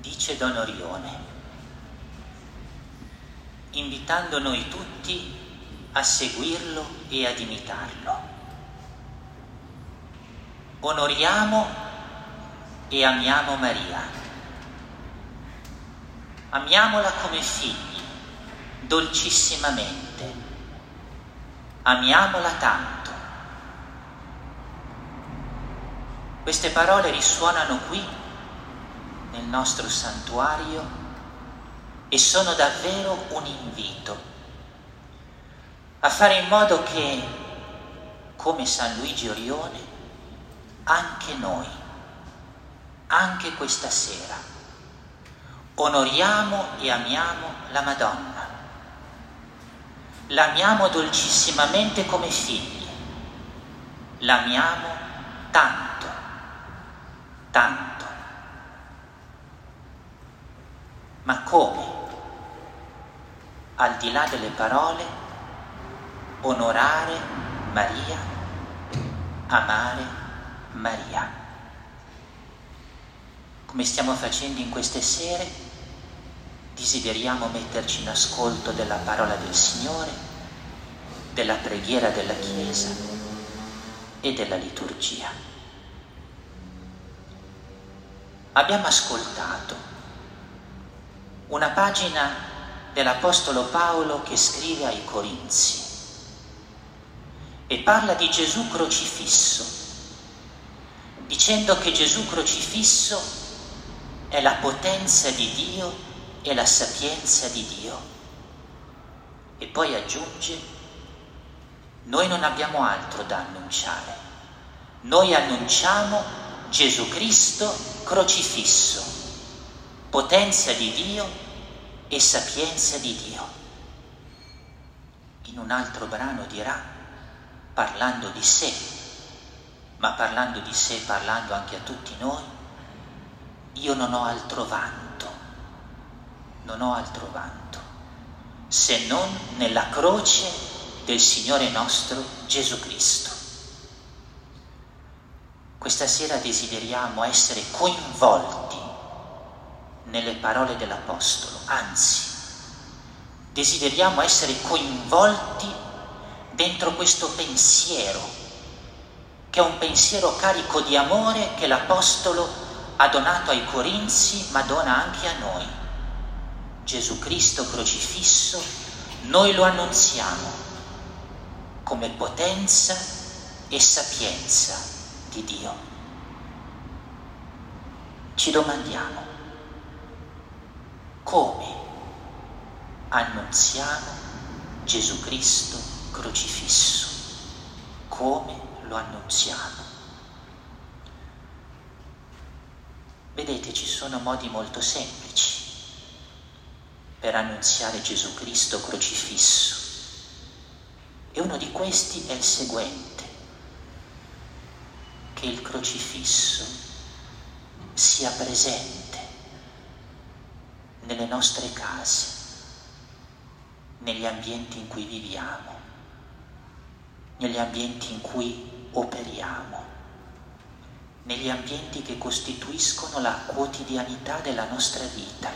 dice Don Orione, invitando noi tutti a seguirlo e ad imitarlo. Onoriamo e amiamo Maria. Amiamola come figli, dolcissimamente. Amiamola tanto. Queste parole risuonano qui nel nostro santuario e sono davvero un invito a fare in modo che, come San Luigi Orione, anche noi, anche questa sera, onoriamo e amiamo la Madonna. L'amiamo dolcissimamente come figli, l'amiamo tanto, tanto. Ma come? Al di là delle parole, onorare Maria, amare Maria. Come stiamo facendo in queste sere, desideriamo metterci in ascolto della parola del Signore, della preghiera della Chiesa e della liturgia. Abbiamo ascoltato una pagina dell'Apostolo Paolo che scrive ai Corinzi. E parla di Gesù crocifisso, dicendo che Gesù crocifisso è la potenza di Dio e la sapienza di Dio. E poi aggiunge, noi non abbiamo altro da annunciare, noi annunciamo Gesù Cristo crocifisso, potenza di Dio e sapienza di Dio. In un altro brano dirà, parlando di sé, ma parlando di sé, parlando anche a tutti noi, io non ho altro vanto, non ho altro vanto, se non nella croce del Signore nostro Gesù Cristo. Questa sera desideriamo essere coinvolti nelle parole dell'Apostolo, anzi, desideriamo essere coinvolti dentro questo pensiero, che è un pensiero carico di amore che l'Apostolo ha donato ai Corinzi, ma dona anche a noi. Gesù Cristo crocifisso, noi lo annunziamo come potenza e sapienza di Dio. Ci domandiamo come annunziamo Gesù Cristo crocifisso, come lo annunziamo. Vedete, ci sono modi molto semplici per annunziare Gesù Cristo crocifisso. E uno di questi è il seguente, che il crocifisso sia presente nelle nostre case, negli ambienti in cui viviamo negli ambienti in cui operiamo, negli ambienti che costituiscono la quotidianità della nostra vita.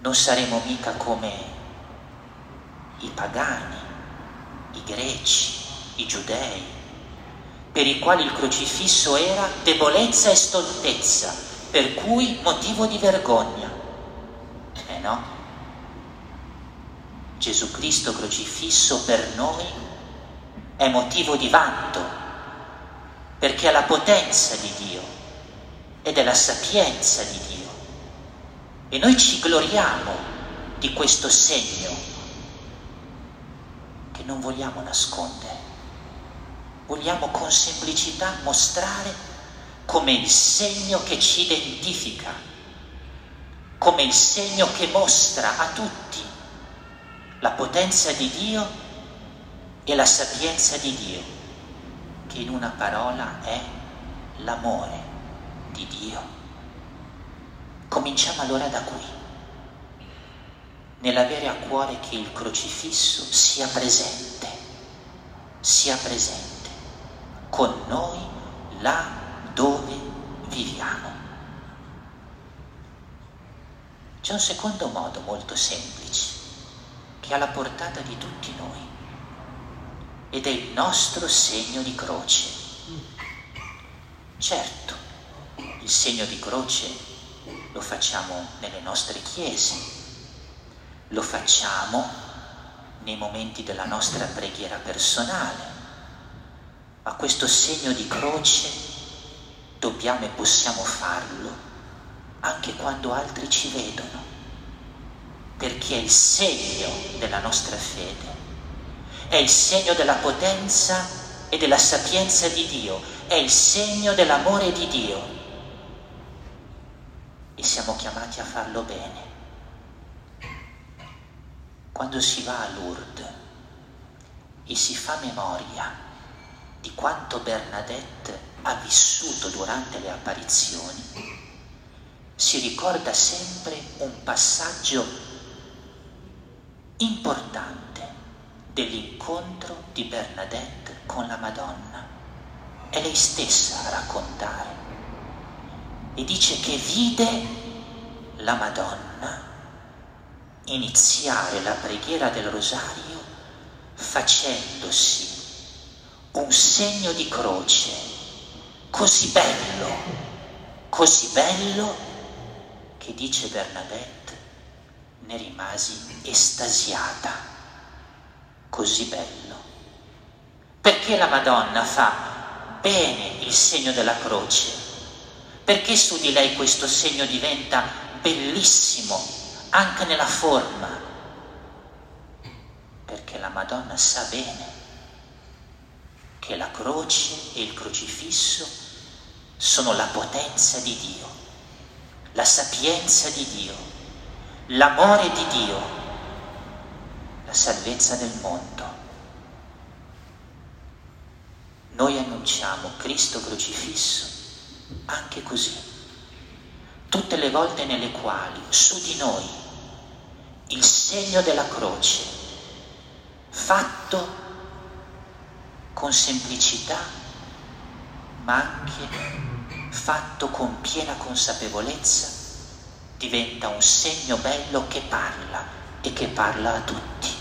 Non saremo mica come i pagani, i greci, i giudei, per i quali il crocifisso era debolezza e stoltezza, per cui motivo di vergogna. Eh no? Gesù Cristo crocifisso per noi è motivo di vanto, perché ha la potenza di Dio ed è la sapienza di Dio. E noi ci gloriamo di questo segno che non vogliamo nascondere. Vogliamo con semplicità mostrare come il segno che ci identifica, come il segno che mostra a tutti la potenza di Dio e la sapienza di Dio, che in una parola è l'amore di Dio. Cominciamo allora da qui, nell'avere a cuore che il crocifisso sia presente, sia presente con noi là viviamo. C'è un secondo modo molto semplice, che è alla portata di tutti noi, ed è il nostro segno di croce. Certo, il segno di croce lo facciamo nelle nostre chiese, lo facciamo nei momenti della nostra preghiera personale, ma questo segno di croce dobbiamo e possiamo farlo anche quando altri ci vedono, perché è il segno della nostra fede, è il segno della potenza e della sapienza di Dio, è il segno dell'amore di Dio. E siamo chiamati a farlo bene. Quando si va a Lourdes e si fa memoria di quanto Bernadette ha vissuto durante le apparizioni, si ricorda sempre un passaggio importante dell'incontro di Bernadette con la Madonna. È lei stessa a raccontare e dice che vide la Madonna iniziare la preghiera del rosario facendosi un segno di croce così bello, così bello che dice Bernadette, ne rimasi estasiata, così bello. Perché la Madonna fa bene il segno della croce? Perché su di lei questo segno diventa bellissimo anche nella forma? Perché la Madonna sa bene che la croce e il crocifisso sono la potenza di Dio la sapienza di Dio, l'amore di Dio, la salvezza del mondo. Noi annunciamo Cristo crocifisso anche così, tutte le volte nelle quali su di noi il segno della croce, fatto con semplicità, ma anche fatto con piena consapevolezza, diventa un segno bello che parla e che parla a tutti.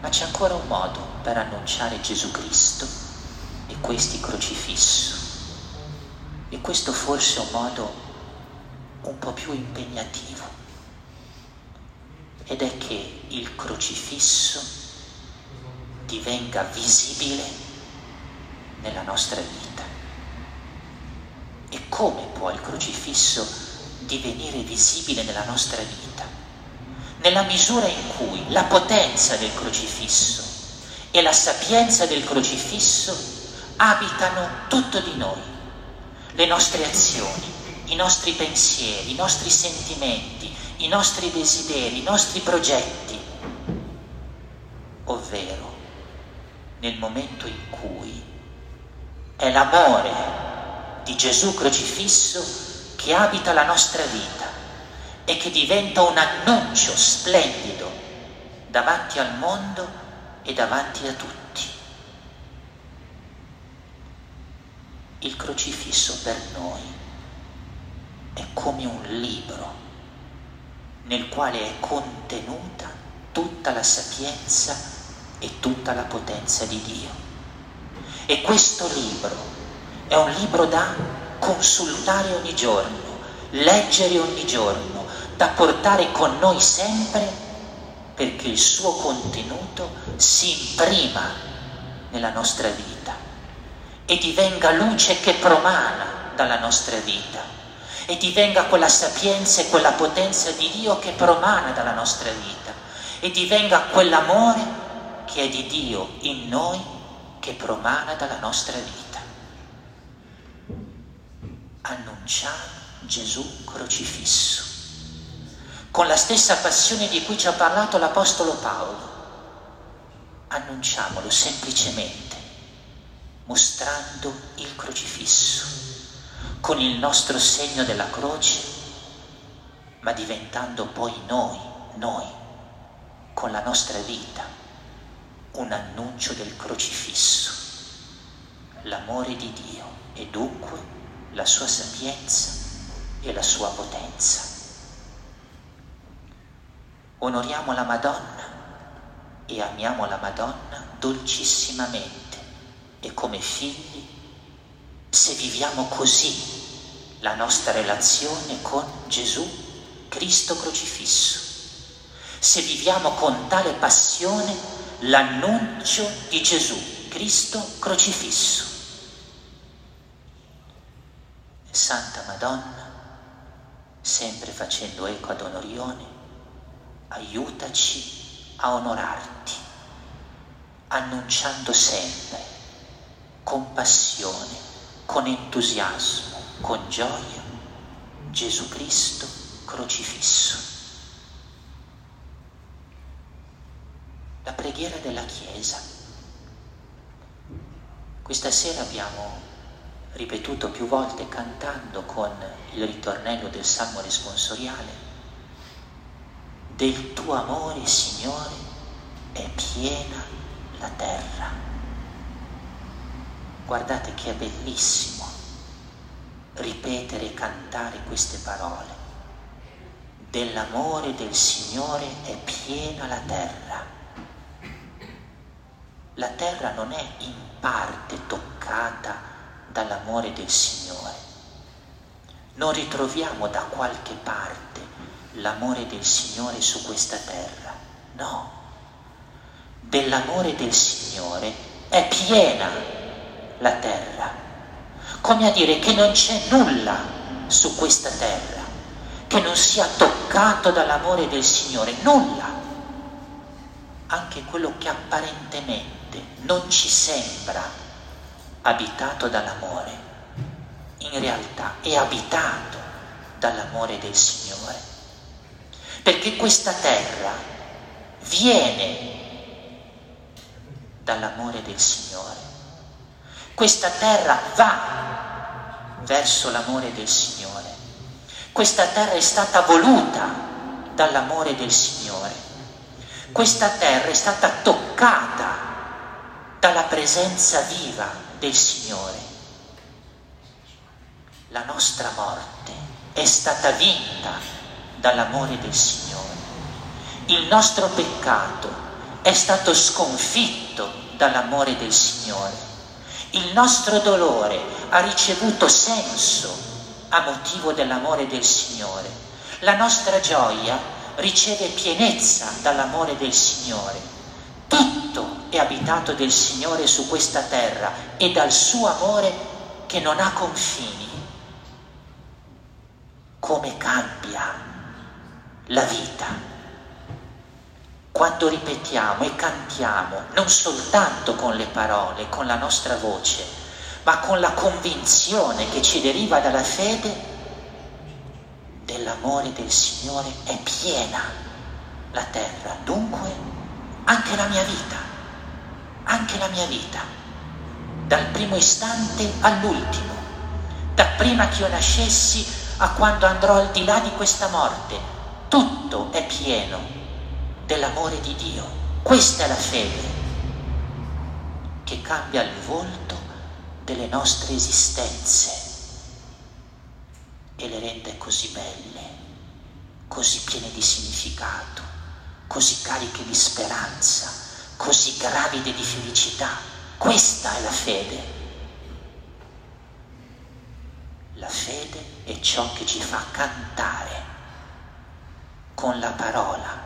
Ma c'è ancora un modo per annunciare Gesù Cristo e questi crocifisso. E questo forse è un modo un po' più impegnativo. Ed è che il crocifisso divenga visibile nella nostra vita. E come può il crocifisso divenire visibile nella nostra vita? Nella misura in cui la potenza del crocifisso e la sapienza del crocifisso abitano tutto di noi, le nostre azioni, i nostri pensieri, i nostri sentimenti, i nostri desideri, i nostri progetti, ovvero nel momento in cui è l'amore di Gesù crocifisso che abita la nostra vita e che diventa un annuncio splendido davanti al mondo e davanti a tutti. Il crocifisso per noi è come un libro nel quale è contenuta tutta la sapienza e tutta la potenza di Dio. E questo libro è un libro da consultare ogni giorno, leggere ogni giorno, da portare con noi sempre perché il suo contenuto si imprima nella nostra vita e divenga luce che promana dalla nostra vita e divenga quella sapienza e quella potenza di Dio che promana dalla nostra vita e divenga quell'amore che è di Dio in noi che promana dalla nostra vita. Annunciamo Gesù crocifisso, con la stessa passione di cui ci ha parlato l'Apostolo Paolo. Annunciamolo semplicemente, mostrando il crocifisso, con il nostro segno della croce, ma diventando poi noi, noi, con la nostra vita un annuncio del crocifisso, l'amore di Dio e dunque la sua sapienza e la sua potenza. Onoriamo la Madonna e amiamo la Madonna dolcissimamente e come figli, se viviamo così la nostra relazione con Gesù, Cristo crocifisso, se viviamo con tale passione l'annuncio di Gesù, Cristo crocifisso. Santa Madonna, sempre facendo eco ad Onorione, aiutaci a onorarti, annunciando sempre, con passione, con entusiasmo, con gioia, Gesù Cristo crocifisso. La preghiera della Chiesa. Questa sera abbiamo ripetuto più volte cantando con il ritornello del Salmo responsoriale. Del tuo amore, Signore, è piena la terra. Guardate che è bellissimo ripetere e cantare queste parole. Dell'amore del Signore è piena la terra. La terra non è in parte toccata dall'amore del Signore. Non ritroviamo da qualche parte l'amore del Signore su questa terra, no. Dell'amore del Signore è piena la terra, come a dire che non c'è nulla su questa terra che non sia toccato dall'amore del Signore, nulla. Anche quello che apparentemente non ci sembra abitato dall'amore, in realtà è abitato dall'amore del Signore. Perché questa terra viene dall'amore del Signore. Questa terra va verso l'amore del Signore. Questa terra è stata voluta dall'amore del Signore. Questa terra è stata toccata dalla presenza viva del Signore. La nostra morte è stata vinta dall'amore del Signore. Il nostro peccato è stato sconfitto dall'amore del Signore. Il nostro dolore ha ricevuto senso a motivo dell'amore del Signore. La nostra gioia riceve pienezza dall'amore del Signore. Tutto è abitato del Signore su questa terra e dal suo amore che non ha confini. Come cambia la vita quando ripetiamo e cantiamo non soltanto con le parole, con la nostra voce, ma con la convinzione che ci deriva dalla fede dell'amore del Signore è piena la terra, dunque anche la mia vita anche la mia vita, dal primo istante all'ultimo, da prima che io nascessi a quando andrò al di là di questa morte, tutto è pieno dell'amore di Dio. Questa è la fede che cambia il volto delle nostre esistenze e le rende così belle, così piene di significato, così cariche di speranza così gravide di felicità. Questa è la fede. La fede è ciò che ci fa cantare con la parola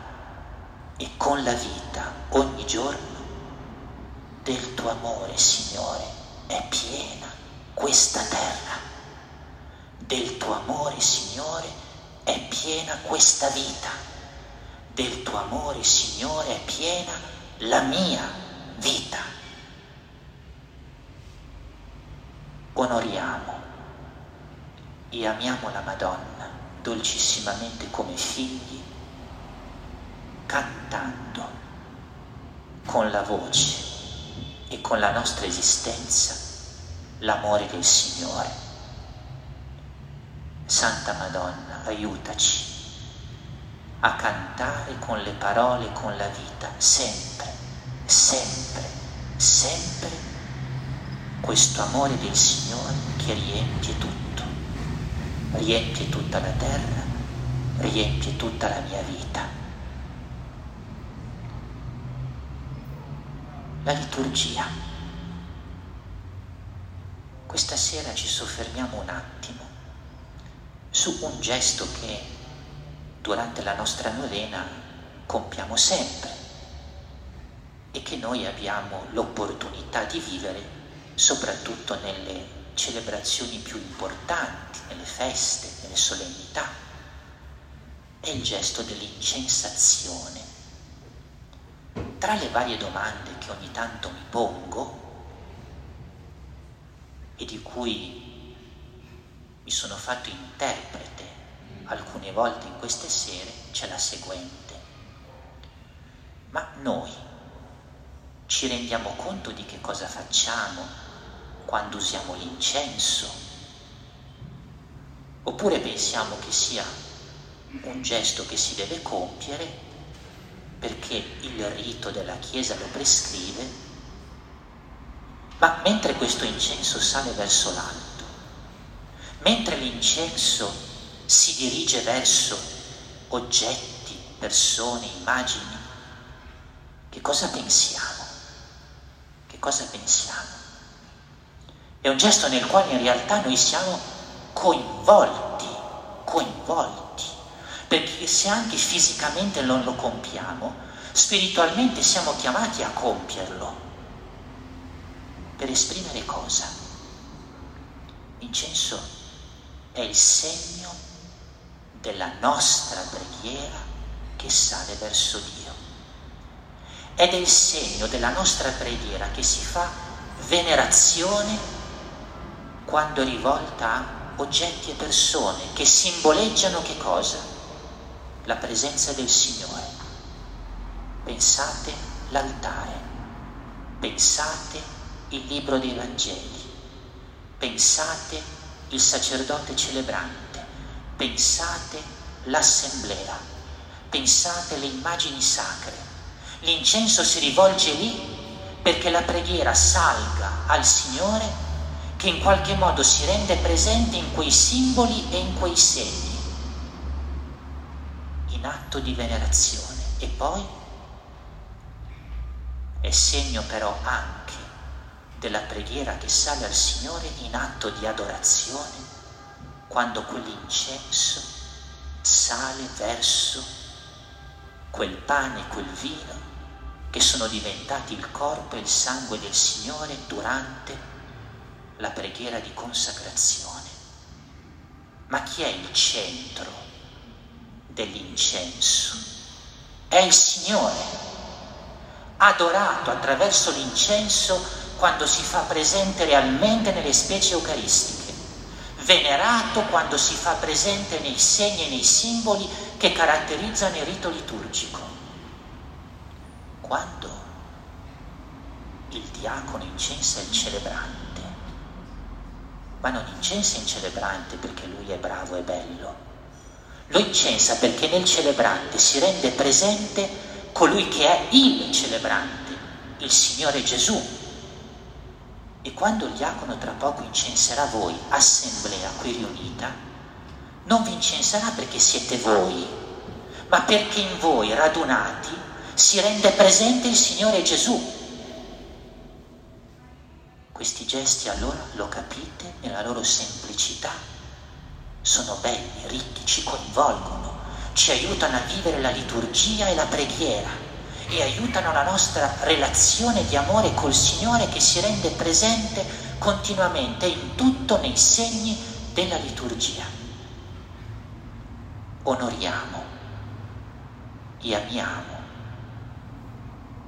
e con la vita ogni giorno del tuo amore, Signore, è piena questa terra. Del tuo amore, Signore, è piena questa vita. Del tuo amore, Signore, è piena la mia vita. Onoriamo e amiamo la Madonna dolcissimamente come figli, cantando con la voce e con la nostra esistenza l'amore del Signore. Santa Madonna, aiutaci a cantare con le parole e con la vita sempre sempre, sempre questo amore del Signore che riempie tutto. riempie tutta la terra, riempie tutta la mia vita. La liturgia. Questa sera ci soffermiamo un attimo su un gesto che durante la nostra novena compiamo sempre e che noi abbiamo l'opportunità di vivere soprattutto nelle celebrazioni più importanti, nelle feste, nelle solennità. È il gesto dell'incensazione. Tra le varie domande che ogni tanto mi pongo e di cui mi sono fatto interprete alcune volte in queste sere, c'è la seguente. Ma noi ci rendiamo conto di che cosa facciamo quando usiamo l'incenso? Oppure pensiamo che sia un gesto che si deve compiere perché il rito della Chiesa lo prescrive, ma mentre questo incenso sale verso l'alto, mentre l'incenso si dirige verso oggetti, persone, immagini, che cosa pensiamo? cosa pensiamo. È un gesto nel quale in realtà noi siamo coinvolti, coinvolti, perché se anche fisicamente non lo compiamo, spiritualmente siamo chiamati a compierlo. Per esprimere cosa? L'incenso è il segno della nostra preghiera che sale verso Dio ed è il segno della nostra preghiera che si fa venerazione quando rivolta a oggetti e persone che simboleggiano che cosa? La presenza del Signore. Pensate l'altare, pensate il libro dei Vangeli, pensate il sacerdote celebrante, pensate l'assemblea, pensate le immagini sacre. L'incenso si rivolge lì perché la preghiera salga al Signore che in qualche modo si rende presente in quei simboli e in quei segni, in atto di venerazione. E poi? È segno però anche della preghiera che sale al Signore in atto di adorazione, quando quell'incenso sale verso quel pane, quel vino che sono diventati il corpo e il sangue del Signore durante la preghiera di consacrazione. Ma chi è il centro dell'incenso? È il Signore, adorato attraverso l'incenso quando si fa presente realmente nelle specie eucaristiche, venerato quando si fa presente nei segni e nei simboli che caratterizzano il rito liturgico. Quando il diacono incensa il celebrante, ma non incensa il celebrante perché lui è bravo e bello, lo incensa perché nel celebrante si rende presente colui che è il celebrante, il Signore Gesù. E quando il diacono tra poco incenserà voi, assemblea qui riunita, non vi incenserà perché siete voi, ma perché in voi radunati si rende presente il Signore Gesù. Questi gesti allora, lo capite, nella loro semplicità, sono belli, ricchi, ci coinvolgono, ci aiutano a vivere la liturgia e la preghiera e aiutano la nostra relazione di amore col Signore che si rende presente continuamente in tutto nei segni della liturgia. Onoriamo e amiamo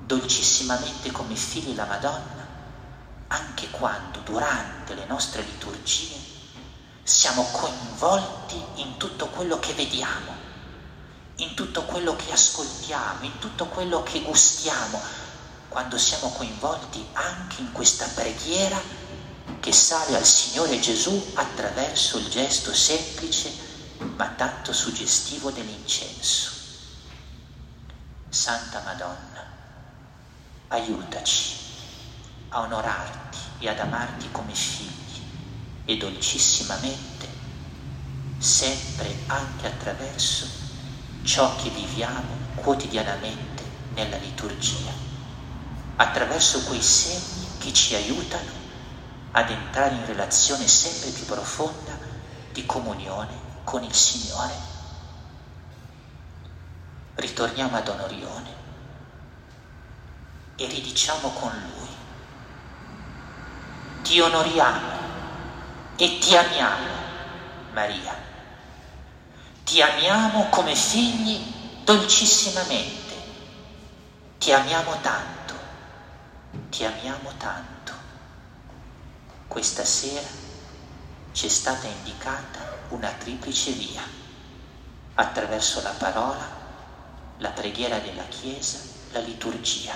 dolcissimamente come figli la Madonna, anche quando durante le nostre liturgie siamo coinvolti in tutto quello che vediamo, in tutto quello che ascoltiamo, in tutto quello che gustiamo, quando siamo coinvolti anche in questa preghiera che sale al Signore Gesù attraverso il gesto semplice ma tanto suggestivo dell'incenso. Santa Madonna, aiutaci a onorarti e ad amarti come figli e dolcissimamente sempre anche attraverso ciò che viviamo quotidianamente nella liturgia, attraverso quei segni che ci aiutano ad entrare in relazione sempre più profonda di comunione con il Signore. Ritorniamo ad Onorione e ridiciamo con Lui. Ti onoriamo e ti amiamo, Maria. Ti amiamo come figli dolcissimamente. Ti amiamo tanto, ti amiamo tanto. Questa sera ci è stata indicata una triplice via attraverso la parola, la preghiera della Chiesa, la liturgia,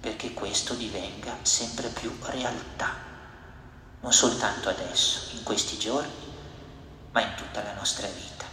perché questo divenga sempre più realtà, non soltanto adesso, in questi giorni, ma in tutta la nostra vita.